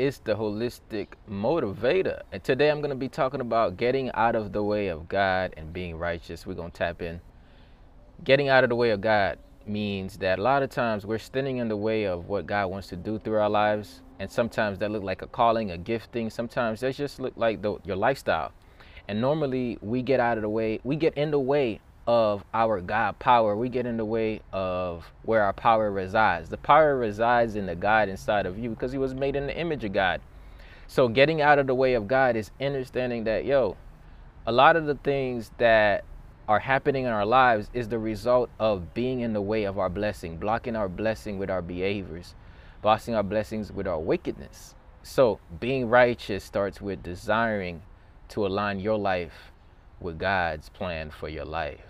It's the holistic motivator. And today I'm going to be talking about getting out of the way of God and being righteous. We're going to tap in. Getting out of the way of God means that a lot of times we're standing in the way of what God wants to do through our lives. And sometimes that look like a calling, a gifting. Sometimes that just look like the, your lifestyle. And normally we get out of the way, we get in the way of our God power. We get in the way of where our power resides. The power resides in the God inside of you because he was made in the image of God. So getting out of the way of God is understanding that, yo, a lot of the things that are happening in our lives is the result of being in the way of our blessing, blocking our blessing with our behaviors, blocking our blessings with our wickedness. So being righteous starts with desiring to align your life with God's plan for your life.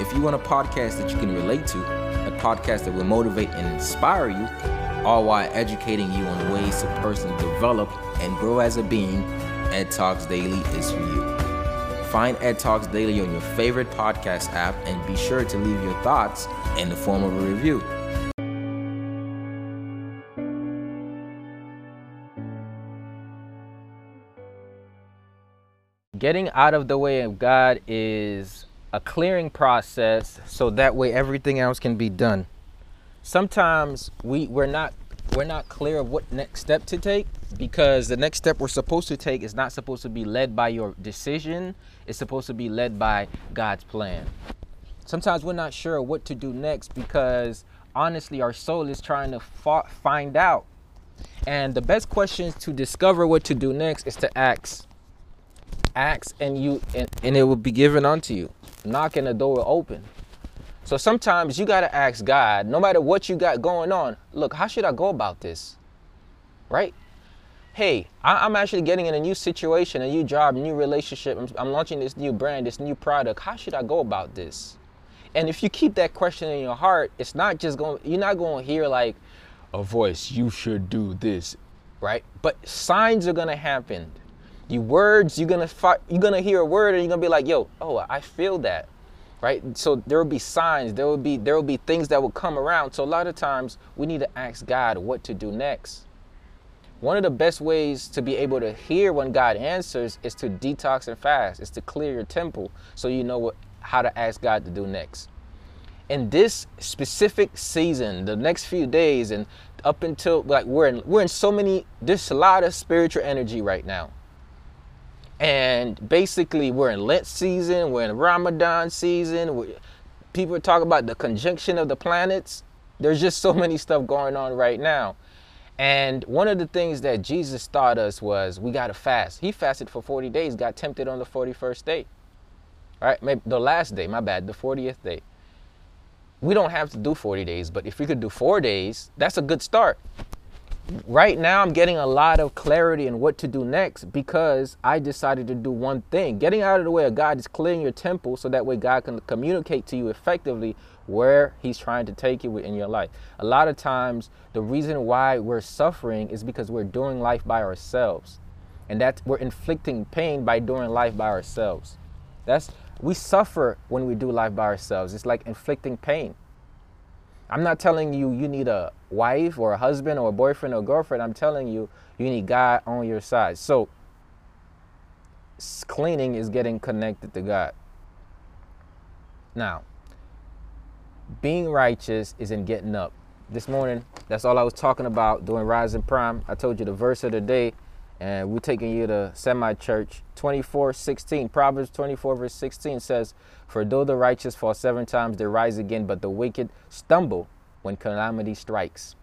If you want a podcast that you can relate to, a podcast that will motivate and inspire you, all while educating you on ways to personally develop and grow as a being, Ed Talks Daily is for you. Find Ed Talks Daily on your favorite podcast app and be sure to leave your thoughts in the form of a review. Getting out of the way of God is a clearing process so that way everything else can be done. Sometimes we, we're not we're not clear of what next step to take because the next step we're supposed to take is not supposed to be led by your decision. It's supposed to be led by God's plan. Sometimes we're not sure what to do next because honestly our soul is trying to find out. And the best questions to discover what to do next is to ask. Ask and you and, and it will be given unto you knocking the door open. So sometimes you got to ask God, no matter what you got going on, look, how should I go about this? Right? Hey, I, am actually getting in a new situation, a new job, new relationship. I'm, I'm launching this new brand, this new product. How should I go about this? And if you keep that question in your heart, it's not just going, you're not going to hear like a voice, you should do this, right? But signs are going to happen the words you're gonna you're gonna hear a word and you're gonna be like yo oh i feel that right? So there will be signs there will be there will be things that will come around. So a lot of times we need to ask god what to do next. One of the best ways to be able to hear when god answers is to detox and fast is to clear your temple so you know what how to ask god to do next. In this specific season the next few days and up until like we're in we're in so many there's a lot of spiritual energy right now and basically, we're in Lent season, we're in Ramadan season. people talk about the conjunction of the planets. There's just so many stuff going on right now. And one of the things that Jesus taught us was we got to fast. He fasted for 40 days, got tempted on the 41st day. Right, maybe the last day, my bad, the 40th day. We don't have to do 40 days, but if we could do four days, that's a good start right now I'm getting a lot of clarity in what to do next because I decided to do one thing. Getting out of the way of God is clearing your temple so that way God can communicate to you effectively where he's trying to take you in your life. A lot of times the reason why we're suffering is because we're doing life by ourselves. And that we're inflicting pain by doing life by ourselves. That's we suffer when we do life by ourselves. It's like inflicting pain. I'm not telling you you need a wife or a husband or a boyfriend or girlfriend. I'm telling you you need God on your side. So cleaning is getting connected to God. Now, being righteous is in getting up. This morning, that's all I was talking about during Rise and Prime. I told you the verse of the day and we're taking you to semi church 24 16 proverbs 24 verse 16 says for though the righteous fall seven times they rise again but the wicked stumble when calamity strikes.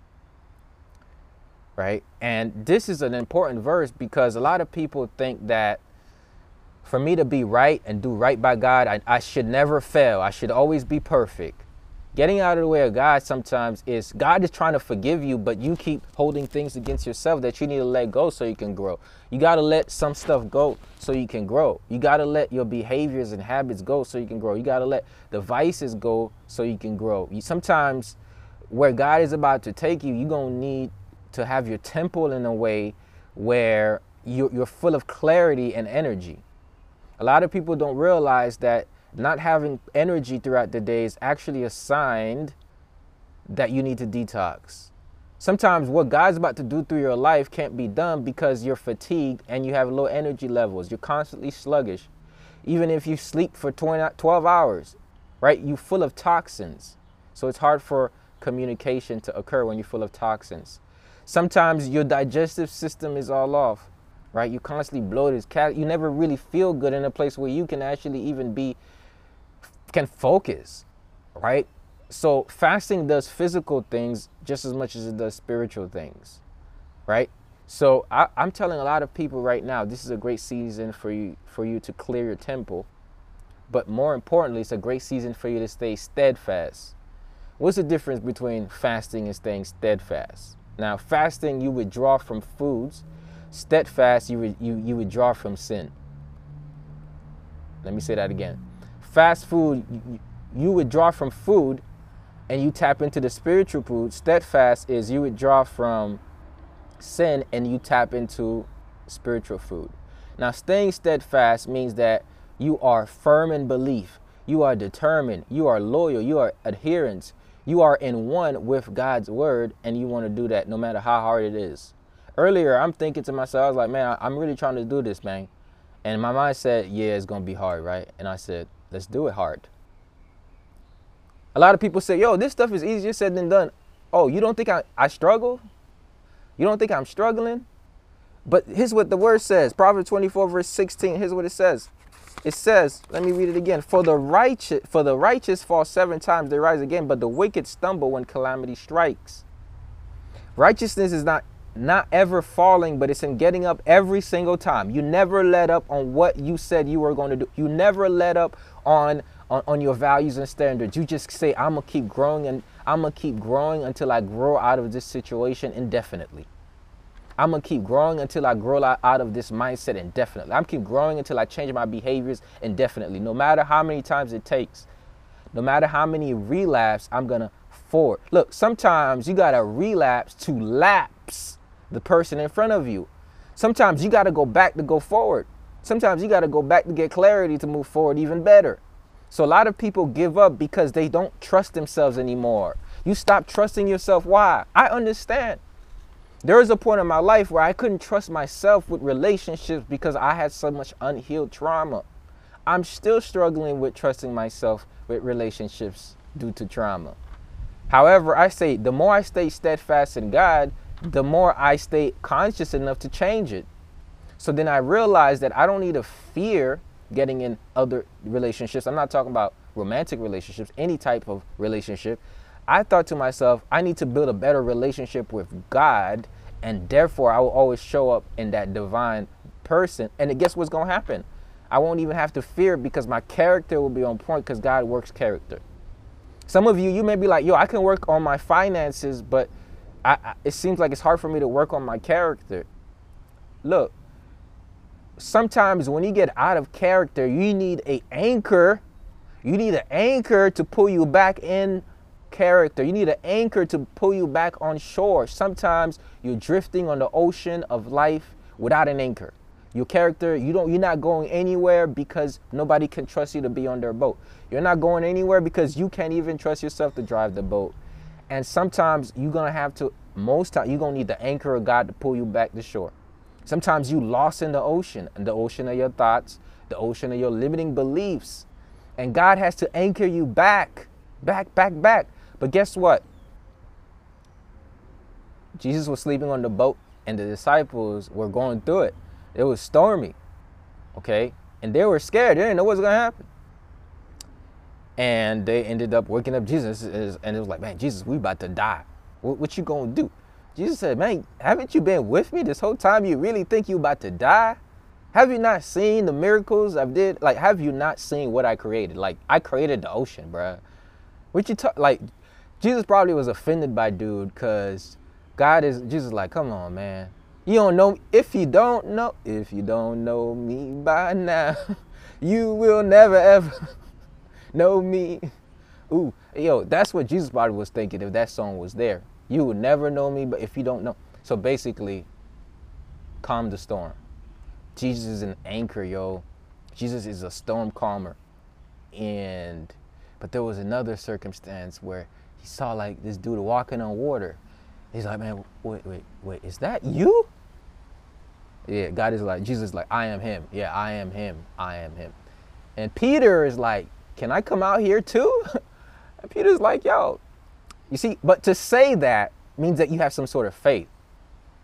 Right? And this is an important verse because a lot of people think that for me to be right and do right by god I, I should never fail. I should always be perfect Getting out of the way of God sometimes is God is trying to forgive you, but you keep holding things against yourself that you need to let go so you can grow. You got to let some stuff go so you can grow. You got to let your behaviors and habits go so you can grow. You got to let the vices go so you can grow. You, sometimes where God is about to take you, you're going to need to have your temple in a way where you're, you're full of clarity and energy. A lot of people don't realize that not having energy throughout the day is actually a sign that you need to detox. Sometimes what God's about to do through your life can't be done because you're fatigued and you have low energy levels. You're constantly sluggish. Even if you sleep for 20, 12 hours, right? You're full of toxins. So it's hard for communication to occur when you're full of toxins. Sometimes your digestive system is all off, right? You're constantly bloated. You never really feel good in a place where you can actually even be can focus, right? So fasting does physical things just as much as it does spiritual things, right? So I, am telling a lot of people right now, this is a great season for you for you to clear your temple, but more importantly, it's a great season for you to stay steadfast. What's the difference between fasting and staying steadfast? Now, fasting you withdraw from foods, steadfast you you you withdraw from sin. Let me say that again fast food, you withdraw from food and you tap into the spiritual food. Steadfast is you withdraw from sin and you tap into spiritual food. Now, staying steadfast means that you are firm in belief, you are determined, you are loyal, you are adherent, you are in one with God's word, and you want to do that no matter how hard it is. Earlier, I'm thinking to myself, I was like, man, I'm really trying to do this, man. And my mind said, yeah, it's going to be hard, right? And I said, Let's do it hard. A lot of people say, yo, this stuff is easier said than done. Oh, you don't think I, I struggle? You don't think I'm struggling? But here's what the word says Proverbs 24, verse 16. Here's what it says. It says, let me read it again. For the righteous, for the righteous fall seven times, they rise again, but the wicked stumble when calamity strikes. Righteousness is not not ever falling, but it's in getting up every single time. You never let up on what you said you were going to do. You never let up on, on, on your values and standards. You just say, I'm gonna keep growing and I'm gonna keep growing until I grow out of this situation indefinitely. I'm gonna keep growing until I grow out of this mindset indefinitely. I'm keep growing until I change my behaviors indefinitely. No matter how many times it takes, no matter how many relapse, I'm gonna forward. Look, sometimes you gotta relapse to lapse the person in front of you. Sometimes you gotta go back to go forward. Sometimes you got to go back to get clarity to move forward even better. So a lot of people give up because they don't trust themselves anymore. You stop trusting yourself. Why? I understand. There was a point in my life where I couldn't trust myself with relationships because I had so much unhealed trauma. I'm still struggling with trusting myself with relationships due to trauma. However, I say the more I stay steadfast in God, the more I stay conscious enough to change it. So then I realized that I don't need to fear getting in other relationships. I'm not talking about romantic relationships, any type of relationship. I thought to myself, I need to build a better relationship with God, and therefore I will always show up in that divine person. And guess what's going to happen? I won't even have to fear because my character will be on point because God works character. Some of you, you may be like, yo, I can work on my finances, but I, I, it seems like it's hard for me to work on my character. Look, sometimes when you get out of character, you need a anchor. You need an anchor to pull you back in character. You need an anchor to pull you back on shore. Sometimes you're drifting on the ocean of life without an anchor. Your character, you don't you're not going anywhere because nobody can trust you to be on their boat. You're not going anywhere because you can't even trust yourself to drive the boat. And sometimes you're gonna have to most time you're gonna need the anchor of God to pull you back to shore. Sometimes you lost in the ocean, in the ocean of your thoughts, the ocean of your limiting beliefs. And God has to anchor you back, back, back, back. But guess what? Jesus was sleeping on the boat and the disciples were going through it. It was stormy. Okay? And they were scared. They didn't know what was going to happen. And they ended up waking up Jesus and it was like, man, Jesus, we about to die. What, what you going to do? Jesus said, Man, haven't you been with me this whole time? You really think you about to die? Have you not seen the miracles I've did? Like, have you not seen what I created? Like, I created the ocean, bruh. What you talk like? Jesus probably was offended by dude because God is Jesus. Like, come on, man. You don't know if you don't know if you don't know me by now, you will never ever know me. Ooh, yo, that's what Jesus probably was thinking if that song was there. You would never know me, but if you don't know. So basically, calm the storm. Jesus is an anchor, yo. Jesus is a storm calmer. And but there was another circumstance where he saw like this dude walking on water. He's like, man, wait, wait, wait, is that you? Yeah, God is like, Jesus is like, I am him. Yeah, I am him. I am him. And Peter is like, can I come out here too? And Peter's like, yo, you see, but to say that means that you have some sort of faith.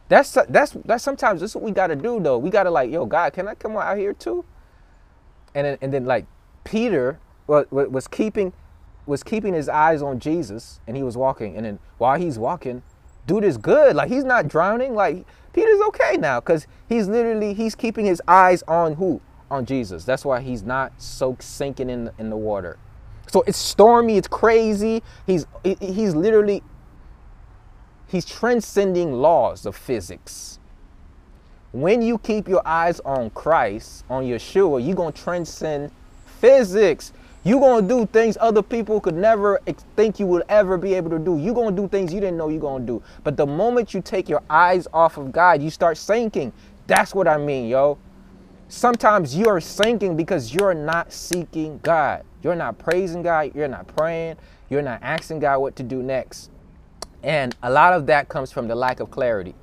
That's that's that's sometimes that's what we gotta do though. We gotta like, yo, God, can I come out here too? And then and then like Peter was, keeping was keeping his eyes on Jesus and he was walking. And then while he's walking, dude is good. Like he's not drowning. Like Peter's okay now because he's literally he's keeping his eyes on who? On Jesus. That's why he's not so sinking in in the water. So it's stormy, it's crazy. He's he's literally he's transcending laws of physics. When you keep your eyes on Christ, on Yeshua, you're going to transcend physics. You're going to do things other people could never think you would ever be able to do. You're going to do things you didn't know you're going to do. But the moment you take your eyes off of God, you start sinking. That's what I mean, yo. Sometimes you are sinking because you're not seeking God. You're not praising God. You're not praying. You're not asking God what to do next. And a lot of that comes from the lack of clarity.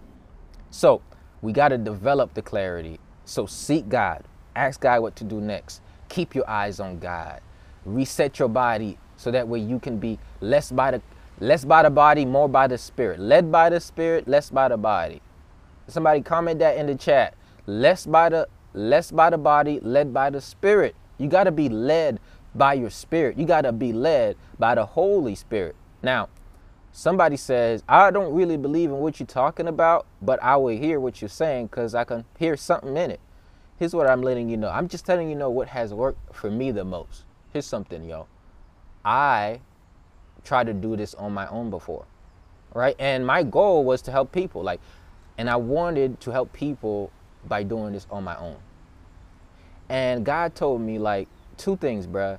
So we got to develop the clarity. So seek God. Ask God what to do next. Keep your eyes on God. Reset your body so that way you can be less by the less by the body, more by the spirit. Led by the spirit, less by the body. Somebody comment that in the chat. Less by the less by the body, led by the spirit. You got to be led by your spirit. You got to be led by the Holy Spirit. Now, somebody says, I don't really believe in what you're talking about, but I will hear what you're saying because I can hear something in it. Here's what I'm letting you know. I'm just telling you know what has worked for me the most. Here's something, yo. I tried to do this on my own before, right? And my goal was to help people, like, and I wanted to help people by doing this on my own. And God told me, like, two things, bruh.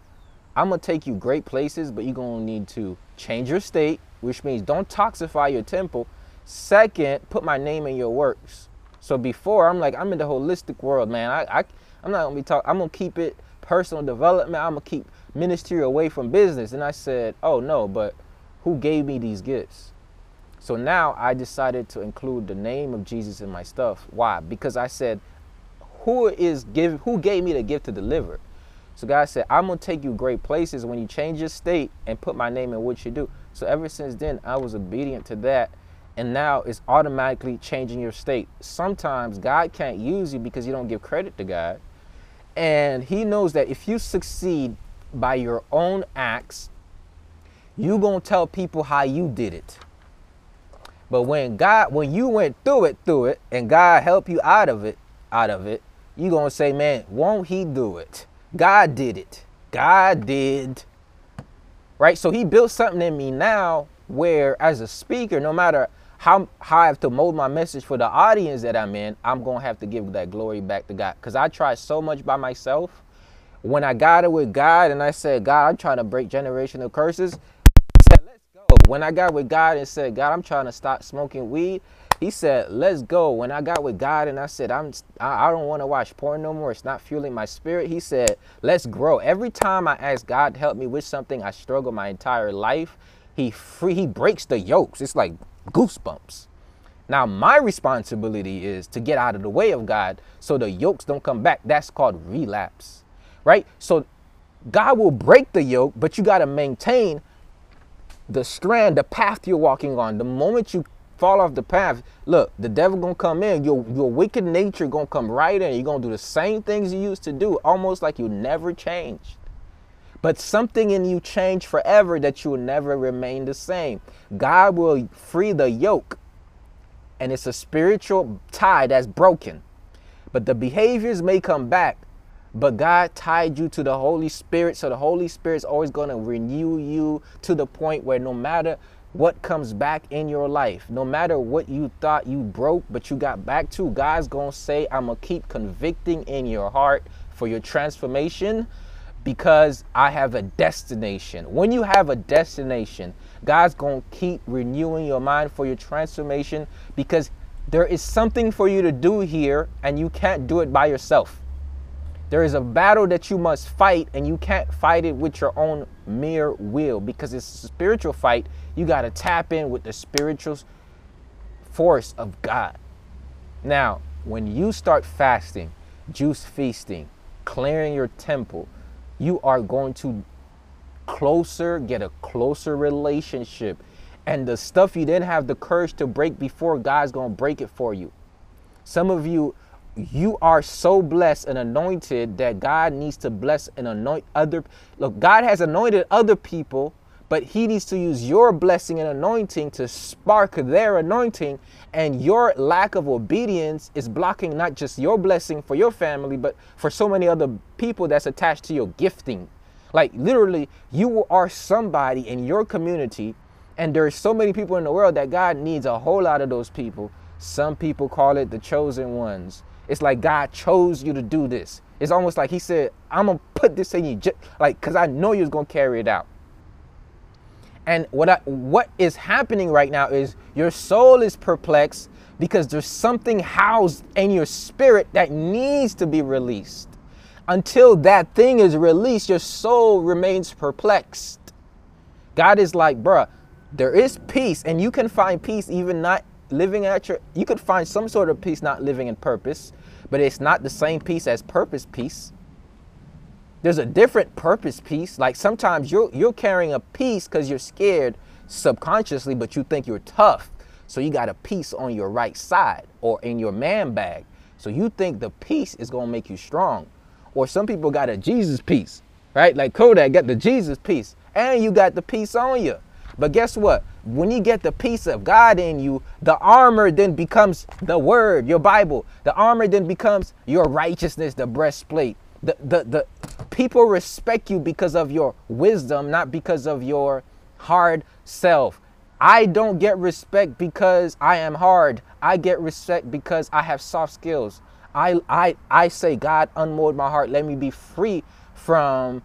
I'm gonna take you great places, but you're gonna need to change your state, which means don't toxify your temple. Second, put my name in your works. So before I'm like, I'm in the holistic world, man. I, I I'm not gonna be talking. I'm gonna keep it personal development. I'm gonna keep ministry away from business. And I said, oh no, but who gave me these gifts? So now I decided to include the name of Jesus in my stuff. Why? Because I said, who is give who gave me the gift to deliver? So God said, I'm gonna take you great places when you change your state and put my name in what you do. So ever since then, I was obedient to that. And now it's automatically changing your state. Sometimes God can't use you because you don't give credit to God. And He knows that if you succeed by your own acts, you gonna tell people how you did it. But when God, when you went through it, through it, and God helped you out of it, out of it, you gonna say, man, won't He do it? God did it. God did. Right? So he built something in me now where as a speaker, no matter how how I have to mold my message for the audience that I'm in, I'm gonna have to give that glory back to God. Because I tried so much by myself. When I got it with God and I said, God, I'm trying to break generational curses, said, let's. When I got with God and said, God, I'm trying to stop smoking weed, he said, "Let's go." When I got with God and I said, "I'm I, I don't want to watch porn no more. It's not fueling my spirit." He said, "Let's grow." Every time I ask God to help me with something I struggle my entire life, he free he breaks the yokes. It's like goosebumps. Now my responsibility is to get out of the way of God so the yokes don't come back. That's called relapse. Right? So God will break the yoke, but you got to maintain the strand, the path you're walking on. The moment you fall off the path, look, the devil gonna come in. Your your wicked nature gonna come right in. You're gonna do the same things you used to do, almost like you never changed. But something in you changed forever that you will never remain the same. God will free the yoke, and it's a spiritual tie that's broken. But the behaviors may come back, but God tied you to the Holy Spirit. So the Holy Spirit's always going to renew you to the point where no matter what comes back in your life, no matter what you thought you broke, but you got back to, God's going to say, I'm going to keep convicting in your heart for your transformation because I have a destination. When you have a destination, God's going to keep renewing your mind for your transformation because there is something for you to do here and you can't do it by yourself. There is a battle that you must fight, and you can't fight it with your own mere will because it's a spiritual fight. You got to tap in with the spiritual force of God. Now, when you start fasting, juice feasting, clearing your temple, you are going to closer, get a closer relationship. And the stuff you didn't have the courage to break before, God's going to break it for you. Some of you you are so blessed and anointed that God needs to bless and anoint other. Look, God has anointed other people, but He needs to use your blessing and anointing to spark their anointing. And your lack of obedience is blocking not just your blessing for your family, but for so many other people that's attached to your gifting. Like literally, you are somebody in your community, and there's so many people in the world that God needs a whole lot of those people. Some people call it the chosen ones. It's like God chose you to do this. It's almost like He said, I'm going to put this in you, like, because I know you're going to carry it out. And what, I, what is happening right now is your soul is perplexed because there's something housed in your spirit that needs to be released. Until that thing is released, your soul remains perplexed. God is like, bruh, there is peace, and you can find peace even not living at your you could find some sort of peace not living in purpose but it's not the same peace as purpose peace. There's a different purpose peace. Like sometimes you're you're carrying a peace because you're scared subconsciously but you think you're tough. So you got a piece on your right side or in your man bag. So you think the peace is going to make you strong. Or some people got a jesus piece, right? Like kodak got the jesus piece, and you got the peace on you but guess what? When you get the peace of God in you, the armor then becomes the word, your Bible. The armor then becomes your righteousness, the breastplate. The, the, the people respect you because of your wisdom, not because of your hard self. I don't get respect because I am hard. I get respect because I have soft skills. I I I say, God, unmold my heart. Let me be free from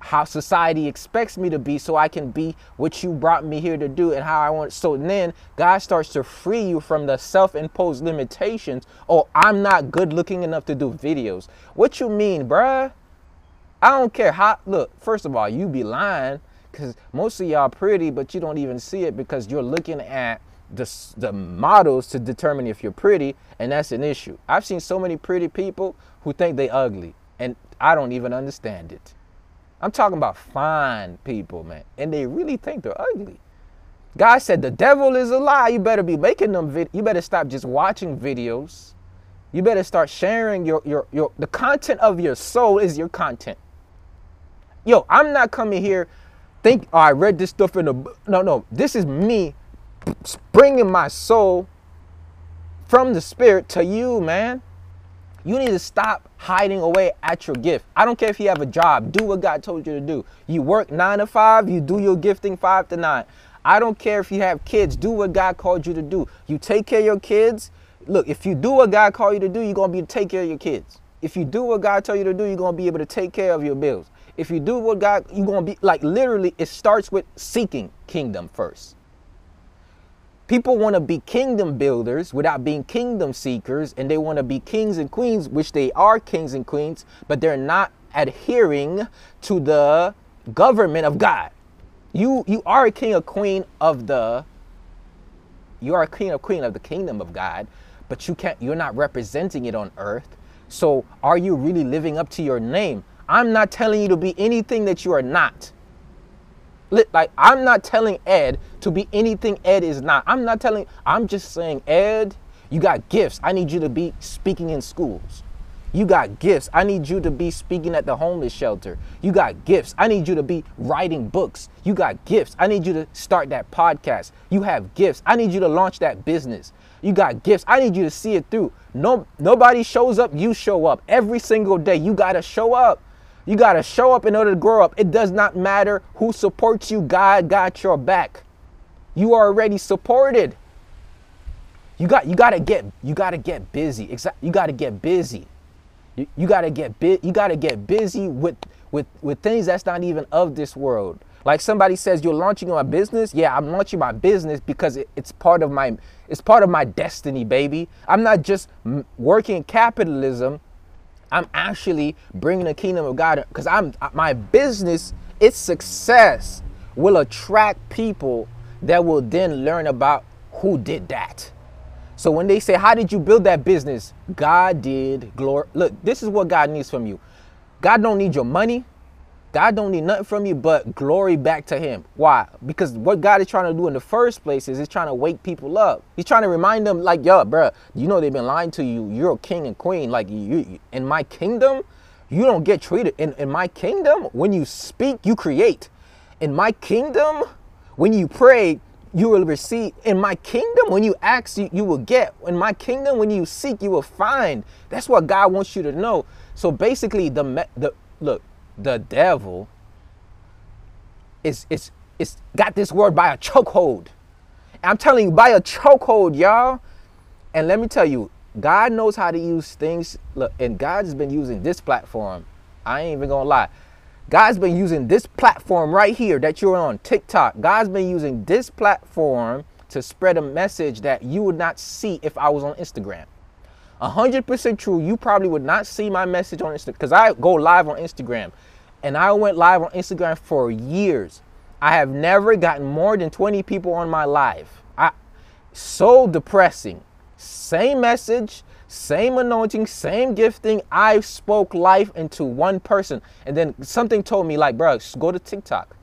how society expects me to be so I can be what you brought me here to do and how I want. So then God starts to free you from the self-imposed limitations. Oh, I'm not good looking enough to do videos. What you mean, bruh? I don't care how look, first of all, you be lying because most of y'all pretty, but you don't even see it because you're looking at the, the models to determine if you're pretty, and that's an issue. I've seen so many pretty people who think they ugly, and I don't even understand it. I'm talking about fine people, man. And they really think they're ugly. God said the devil is a lie. You better be making them vid- you better stop just watching videos. You better start sharing your your your the content of your soul is your content. Yo, I'm not coming here think oh, I read this stuff in a. No, no. This is me bringing my soul from the spirit to you, man. You need to stop hiding away at your gift. I don't care if you have a job. Do what God told you to do. You work nine to five, you do your gifting five to nine. I don't care if you have kids. Do what God called you to do. You take care of your kids. Look, if you do what God called you to do, you're going to be able to take care of your kids. If you do what God told you to do, you're going to be able to take care of your bills. If you do what God, you're going to be like literally, it starts with seeking kingdom first. People want to be kingdom builders without being kingdom seekers, and they want to be kings and queens, which they are kings and queens, but they're not adhering to the government of God. You you are a king or queen of the you are a king or queen of the kingdom of God, but you can't you're not representing it on earth. So are you really living up to your name? I'm not telling you to be anything that you are not like I'm not telling Ed to be anything Ed is not. I'm not telling I'm just saying Ed, you got gifts. I need you to be speaking in schools. You got gifts. I need you to be speaking at the homeless shelter. You got gifts. I need you to be writing books. You got gifts. I need you to start that podcast. You have gifts. I need you to launch that business. You got gifts. I need you to see it through. No nobody shows up, you show up. Every single day you got to show up. You got to show up in order to grow up. It does not matter who supports you. God got your back. You are already supported. You got you got to get you got to get busy. You got to get busy. You, you got to get bit. You got to get busy with with with things that's not even of this world. Like somebody says, you're launching my business. Yeah, I'm launching my business because it, it's part of my it's part of my destiny, baby. I'm not just working capitalism. I'm actually bringing the kingdom of God because I'm my business. Its success will attract people that will then learn about who did that. So when they say, How did you build that business? God did glory. Look, this is what God needs from you. God don't need your money. God don't need nothing from you but glory back to him. Why? Because what God is trying to do in the first place is he's trying to wake people up. He's trying to remind them, like, yo, bro, you know they've been lying to you. You're a king and queen. Like, you, in my kingdom, you don't get treated. In, in my kingdom, when you speak, you create. In my kingdom, when you pray, you will receive. In my kingdom, when you ask, you, you will get. In my kingdom, when you seek, you will find. That's what God wants you to know. So basically, the the look, the devil is is is got this word by a chokehold. I'm telling you, by a chokehold, y'all. And let me tell you, God knows how to use things. Look, and God has been using this platform. I ain't even gonna lie. God's been using this platform right here that you're on, TikTok. God's been using this platform to spread a message that you would not see if I was on Instagram. 100% true, you probably would not see my message on Instagram because I go live on Instagram. And I went live on Instagram for years. I have never gotten more than 20 people on my live. I so depressing. Same message, same anointing, same gifting. I spoke life into one person. And then something told me, like, bro, go to TikTok.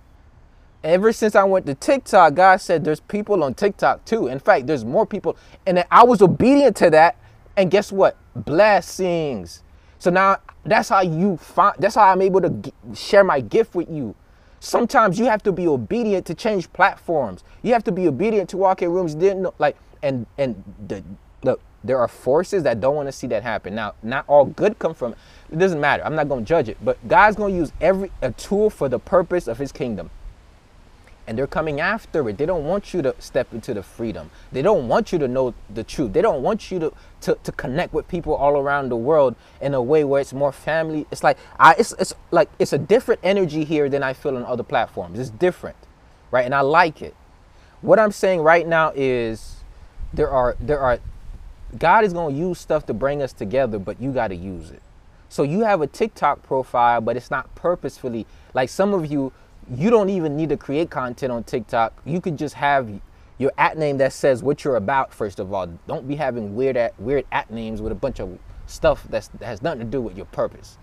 Ever since I went to TikTok, God said there's people on TikTok too. In fact, there's more people. And I was obedient to that. And guess what? Blessings. So now that's how you find, that's how I'm able to g- share my gift with you. Sometimes you have to be obedient to change platforms. You have to be obedient to walk in rooms didn't know, like, and, and the, look, there are forces that don't want to see that happen. Now, not all good come from it. doesn't matter. I'm not going to judge it, but God's going to use every a tool for the purpose of his kingdom. And they're coming after it. They don't want you to step into the freedom. They don't want you to know the truth. They don't want you to, to, to connect with people all around the world in a way where it's more family. It's like I it's it's like it's a different energy here than I feel on other platforms. It's different. Right? And I like it. What I'm saying right now is there are there are God is going to use stuff to bring us together, but you got to use it. So you have a TikTok profile, but it's not purposefully. Like some of you, you don't even need to create content on TikTok. You could just have your at name that says what you're about. First of all, don't be having weird at weird at names with a bunch of stuff that has nothing to do with your purpose.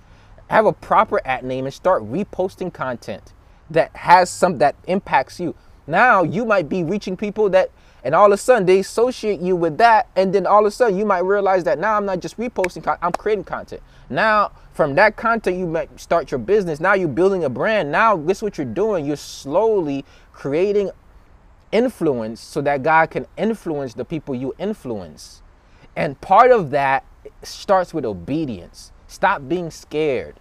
Have a proper at name and start reposting content that has some that impacts you. Now you might be reaching people that and all of a sudden they associate you with that and then all of a sudden you might realize that now i'm not just reposting content i'm creating content. Now from that content you might start your business. Now you're building a brand. Now this is what you're doing? You're slowly creating influence so that god can influence the people you influence. And part of that starts with obedience. Stop being scared.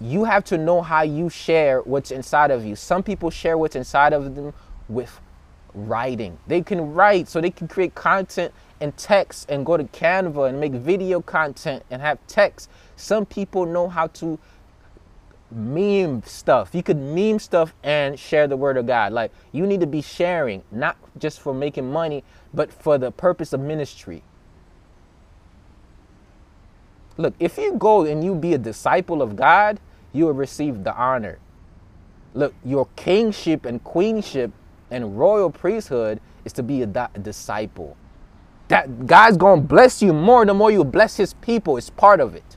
You have to know how you share what's inside of you. Some people share what's inside of them with writing. They can write so they can create content and text and go to Canva and make video content and have text. Some people know how to meme stuff. You could meme stuff and share the word of God. Like you need to be sharing, not just for making money, but for the purpose of ministry. Look, if you go and you be a disciple of God, you will receive the honor. Look, your kingship and queenship and royal priesthood is to be a, di- disciple. That God's gonna bless you more the more you bless his people. It's part of it.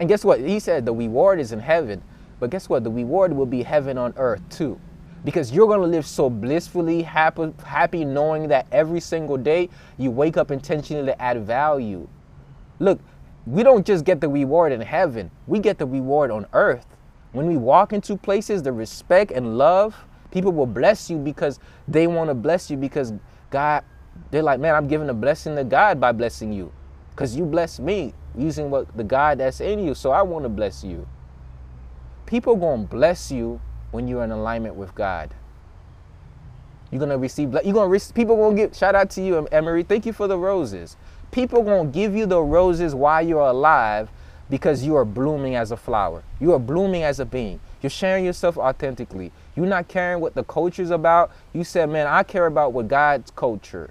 And guess what? He said the reward is in heaven. But guess what? The reward will be heaven on earth too. Because you're going to live so blissfully happy, happy knowing that every single day you wake up intentionally to add value. Look, we don't just get the reward in heaven, we get the reward on earth. When we walk into places, the respect and love, people will bless you because they want to bless you because God, they're like, man, I'm giving a blessing to God by blessing you because you bless me using what the God that's in you. So I want to bless you. People going to bless you when you're in alignment with God. You're gonna receive. You're gonna receive. People gonna give. Shout out to you, Emery. Thank you for the roses. People gonna give you the roses while you're alive because you are blooming as a flower. You are blooming as a being. You're sharing yourself authentically. You're not caring what the culture's about. You said, man, I care about what God's culture.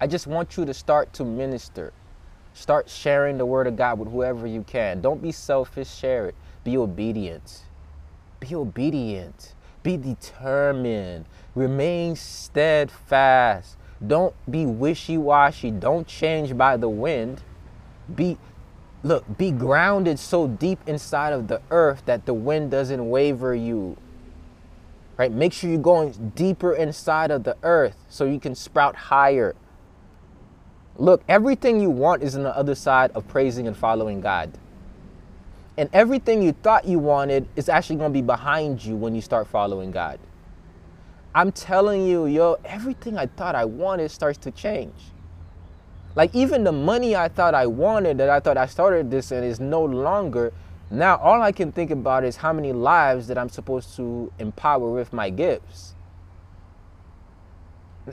I just want you to start to minister. Start sharing the word of God with whoever you can. Don't be selfish, share it. Be obedient. Be obedient. Be determined. Remain steadfast. Don't be wishy-washy. Don't change by the wind. Be look, be grounded so deep inside of the earth that the wind doesn't waver you. Right? Make sure you're going deeper inside of the earth so you can sprout higher. Look, everything you want is on the other side of praising and following God. And everything you thought you wanted is actually going to be behind you when you start following God. I'm telling you, yo, everything I thought I wanted starts to change. Like even the money I thought I wanted, that I thought I started this and is no longer. Now all I can think about is how many lives that I'm supposed to empower with my gifts.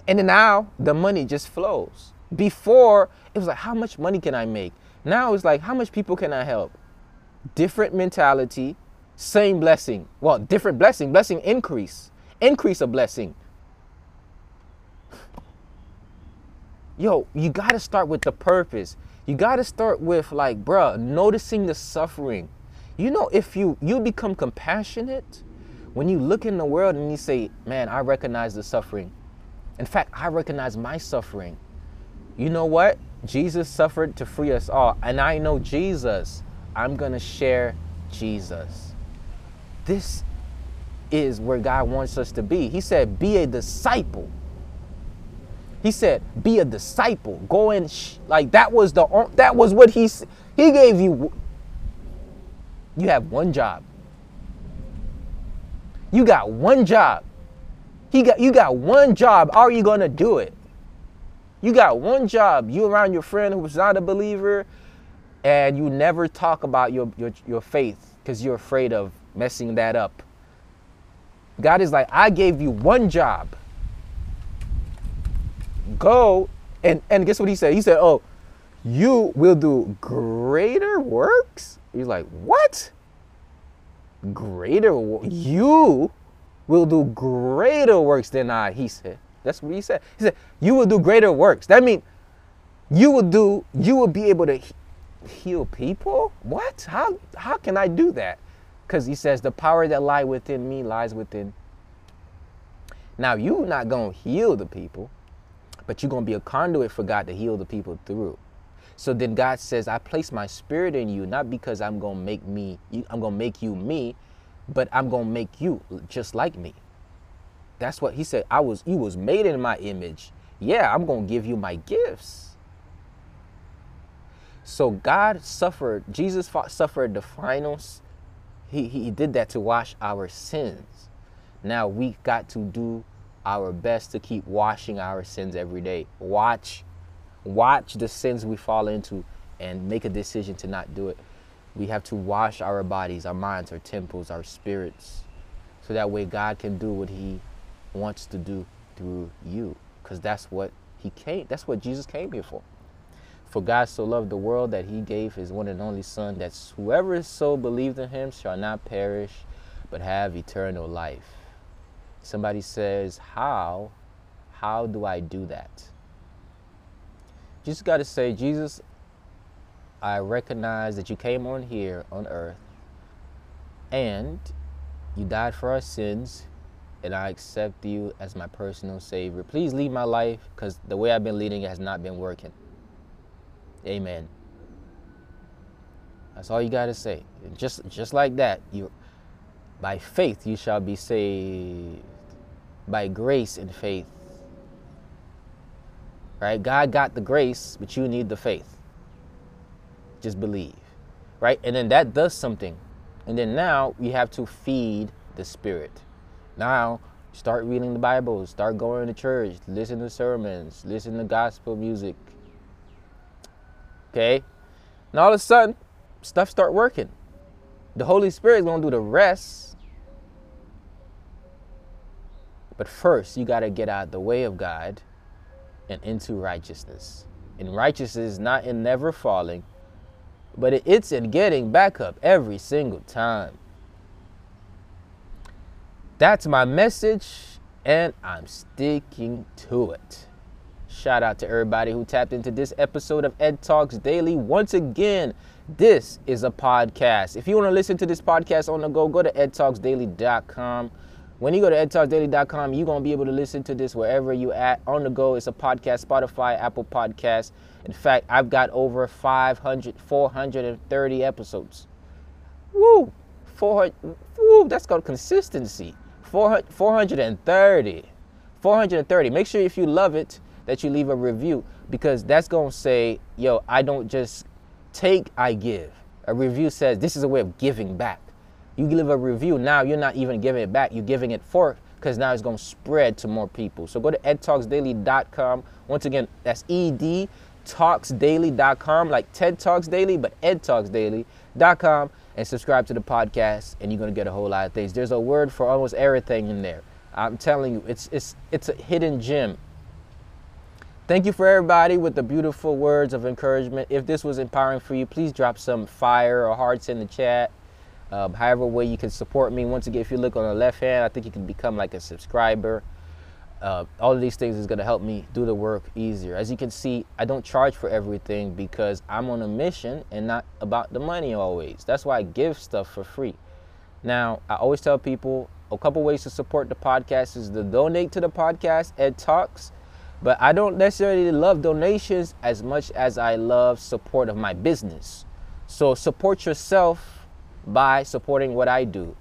And now the money just flows. Before it was like, how much money can I make? Now it's like, how much people can I help? Different mentality, same blessing. Well, different blessing, blessing increase, increase a blessing. yo, you got to start with the purpose. You got to start with like, bruh, noticing the suffering. You know, if you you become compassionate, when you look in the world and you say, man, I recognize the suffering. In fact, I recognize my suffering. You know what? Jesus suffered to free us all. And I know Jesus. I'm going to share Jesus. This is where God wants us to be. He said, be a disciple. He said, "Be a disciple. Go and sh-. like that was the that was what he he gave you. You have one job. You got one job. He got you got one job. Are you gonna do it? You got one job. You around your friend who's not a believer, and you never talk about your your, your faith because you're afraid of messing that up. God is like, I gave you one job go and and guess what he said? He said, "Oh, you will do greater works." He's like, "What? Greater? You will do greater works than I." He said. That's what he said. He said, "You will do greater works." That means you will do. You will be able to heal people. What? How? How can I do that? Because he says, "The power that lie within me lies within." Now you're not gonna heal the people but you're going to be a conduit for God to heal the people through. So then God says, I place my spirit in you, not because I'm going to make me, I'm going to make you me, but I'm going to make you just like me. That's what he said. I was, you was made in my image. Yeah, I'm going to give you my gifts. So God suffered, Jesus suffered the finals. He, he did that to wash our sins. Now we got to do our best to keep washing our sins every day. Watch, watch the sins we fall into and make a decision to not do it. We have to wash our bodies, our minds, our temples, our spirits, so that way God can do what He wants to do through you. Because that's what He came, that's what Jesus came here for. For God so loved the world that He gave His one and only Son, that whoever so believed in Him shall not perish, but have eternal life somebody says, How? How do I do that? Just got to say, Jesus, I recognize that you came on here on earth and you died for our sins and I accept you as my personal savior. Please lead my life because the way I've been leading it has not been working. Amen. That's all you got to say. Just just like that, you by faith you shall be saved by grace and faith. Right? God got the grace, but you need the faith. just believe, right? And then that does something. And then now you have to feed the spirit. Now start reading the Bible, start going to church, listen to sermons, listen to gospel music. Okay? And all of a sudden, stuff start working. The Holy Spirit is going to do the rest. But first, you got to get out the way of God and into righteousness. And righteousness is not in never falling, but it's in getting back up every single time. That's my message, and I'm sticking to it. Shout out to everybody who tapped into this episode of Ed Talks Daily. Once again, this is a podcast. If you want to listen to this podcast on the go, go to edtalksdaily.com. When you go to edtalksdaily.com, you're going to be able to listen to this wherever you at on the go. It's a podcast, Spotify, Apple Podcast. In fact, I've got over 500, 430 episodes. Woo! 400, woo, that's called consistency. 400, 430. 430. Make sure if you love it that you leave a review because that's going to say, yo, I don't just take, I give. A review says this is a way of giving back. You give a review, now you're not even giving it back, you're giving it for because now it's going to spread to more people. So go to edtalksdaily.com. Once again, that's edtalksdaily.com, like TED Talks Daily, but edtalksdaily.com, and subscribe to the podcast, and you're going to get a whole lot of things. There's a word for almost everything in there. I'm telling you, it's, it's, it's a hidden gem. Thank you for everybody with the beautiful words of encouragement. If this was empowering for you, please drop some fire or hearts in the chat. Um, however way you can support me. Once again, if you look on the left hand, I think you can become like a subscriber. Uh, all of these things is going to help me do the work easier. As you can see, I don't charge for everything because I'm on a mission and not about the money always. That's why I give stuff for free. Now, I always tell people a couple ways to support the podcast is to donate to the podcast, Ed Talks. But I don't necessarily love donations as much as I love support of my business. So support yourself by supporting what I do.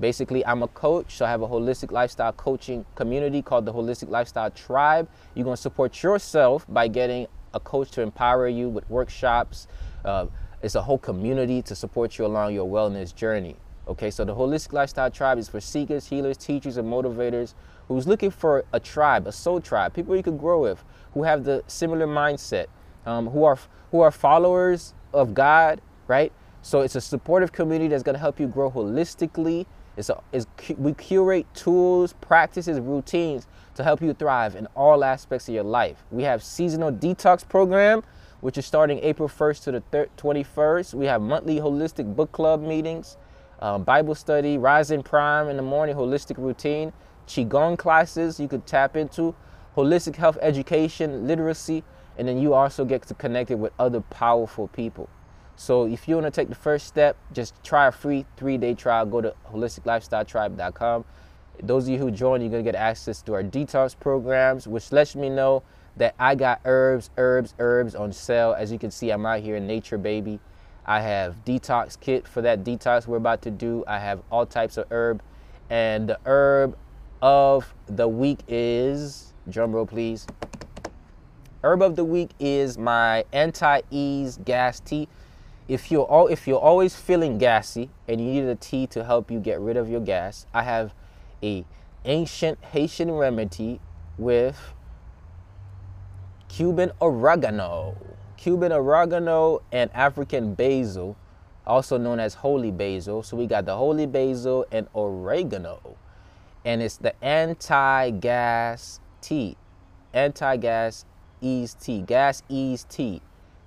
Basically, I'm a coach, so I have a holistic lifestyle coaching community called the Holistic Lifestyle Tribe. You're going to support yourself by getting a coach to empower you with workshops. Uh, it's a whole community to support you along your wellness journey. Okay, so the Holistic Lifestyle Tribe is for seekers, healers, teachers, and motivators who's looking for a tribe, a soul tribe, people you could grow with, who have the similar mindset, um, who are who are followers of God, right? So it's a supportive community that's going to help you grow holistically. It's a, it's, we curate tools, practices, routines to help you thrive in all aspects of your life. We have seasonal detox program, which is starting April 1st to the 21st. We have monthly holistic book club meetings, um, Bible study, Rising Prime in the morning, holistic routine, Qigong classes you could tap into, holistic health education, literacy, and then you also get to connect it with other powerful people. So if you want to take the first step, just try a free three-day trial. Go to holisticlifestyletribe.com. Those of you who join, you're gonna get access to our detox programs, which lets me know that I got herbs, herbs, herbs on sale. As you can see, I'm out here in nature, baby. I have detox kit for that detox we're about to do. I have all types of herb, and the herb of the week is drum roll, please. Herb of the week is my anti-ease gas tea. If you're all, if you're always feeling gassy and you need a tea to help you get rid of your gas, I have a ancient Haitian remedy with Cuban oregano, Cuban oregano and African basil, also known as holy basil. So we got the holy basil and oregano, and it's the anti-gas tea, anti-gas ease tea, gas ease tea.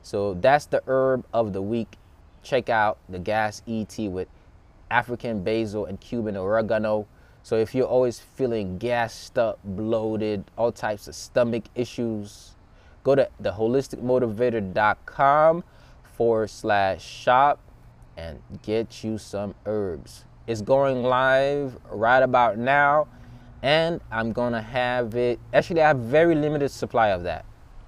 So that's the herb of the week. Check out the gas ease tea with African basil and Cuban oregano. So if you're always feeling gassed up, bloated, all types of stomach issues, go to theholisticmotivator.com forward slash shop and get you some herbs. It's going live right about now, and I'm gonna have it. Actually, I have very limited supply of that.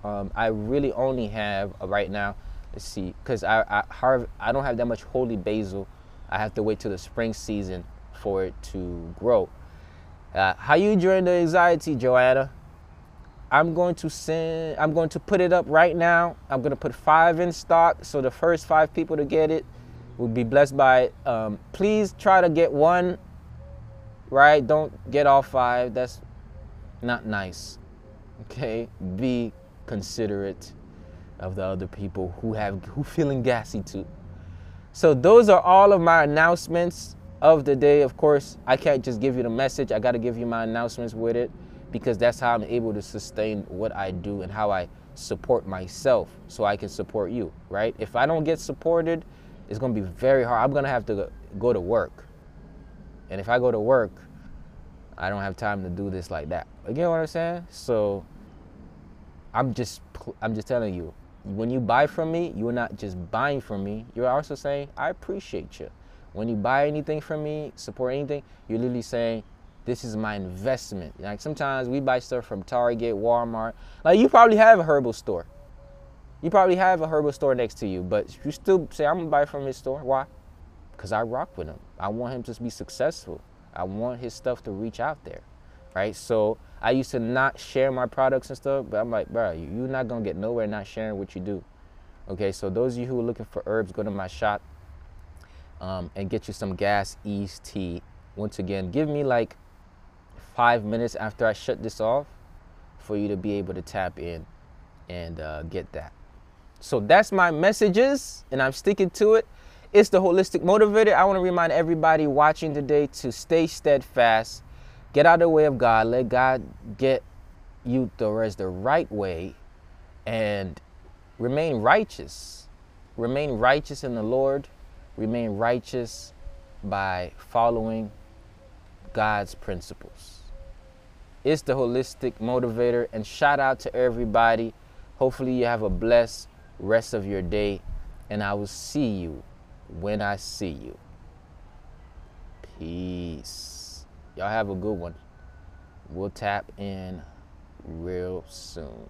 Um, I really only have uh, right now. Let's see, because I I, I don't have that much holy basil. I have to wait till the spring season for it to grow. Uh, how you enjoying the anxiety, Joanna? I'm going to send, I'm going to put it up right now. I'm going to put five in stock. So the first five people to get it will be blessed by it. Um, please try to get one, right? Don't get all five. That's not nice. Okay? Be considerate of the other people who have who feeling gassy too. So those are all of my announcements of the day. Of course, I can't just give you the message. I got to give you my announcements with it because that's how I'm able to sustain what I do and how I support myself so I can support you, right? If I don't get supported, it's going to be very hard. I'm going to have to go to work. And if I go to work, I don't have time to do this like that. You get what I'm saying? So I'm just I'm just telling you, when you buy from me, you're not just buying from me. You're also saying, I appreciate you. When you buy anything from me, support anything, you're literally saying, this is my investment. Like sometimes we buy stuff from Target, Walmart. Like you probably have a herbal store. You probably have a herbal store next to you, but you still say, I'm gonna buy from his store. Why? Because I rock with him. I want him to be successful. I want his stuff to reach out there. Right? So I used to not share my products and stuff, but I'm like, bro, you're not gonna get nowhere not sharing what you do. Okay, so those of you who are looking for herbs, go to my shop um, and get you some gas ease tea. Once again, give me like five minutes after I shut this off for you to be able to tap in and uh, get that. So that's my messages, and I'm sticking to it. It's the holistic motivator. I want to remind everybody watching today to stay steadfast Get out of the way of God. Let God get you towards the right way and remain righteous. Remain righteous in the Lord. Remain righteous by following God's principles. It's the holistic motivator. And shout out to everybody. Hopefully, you have a blessed rest of your day. And I will see you when I see you. Peace. Y'all have a good one. We'll tap in real soon.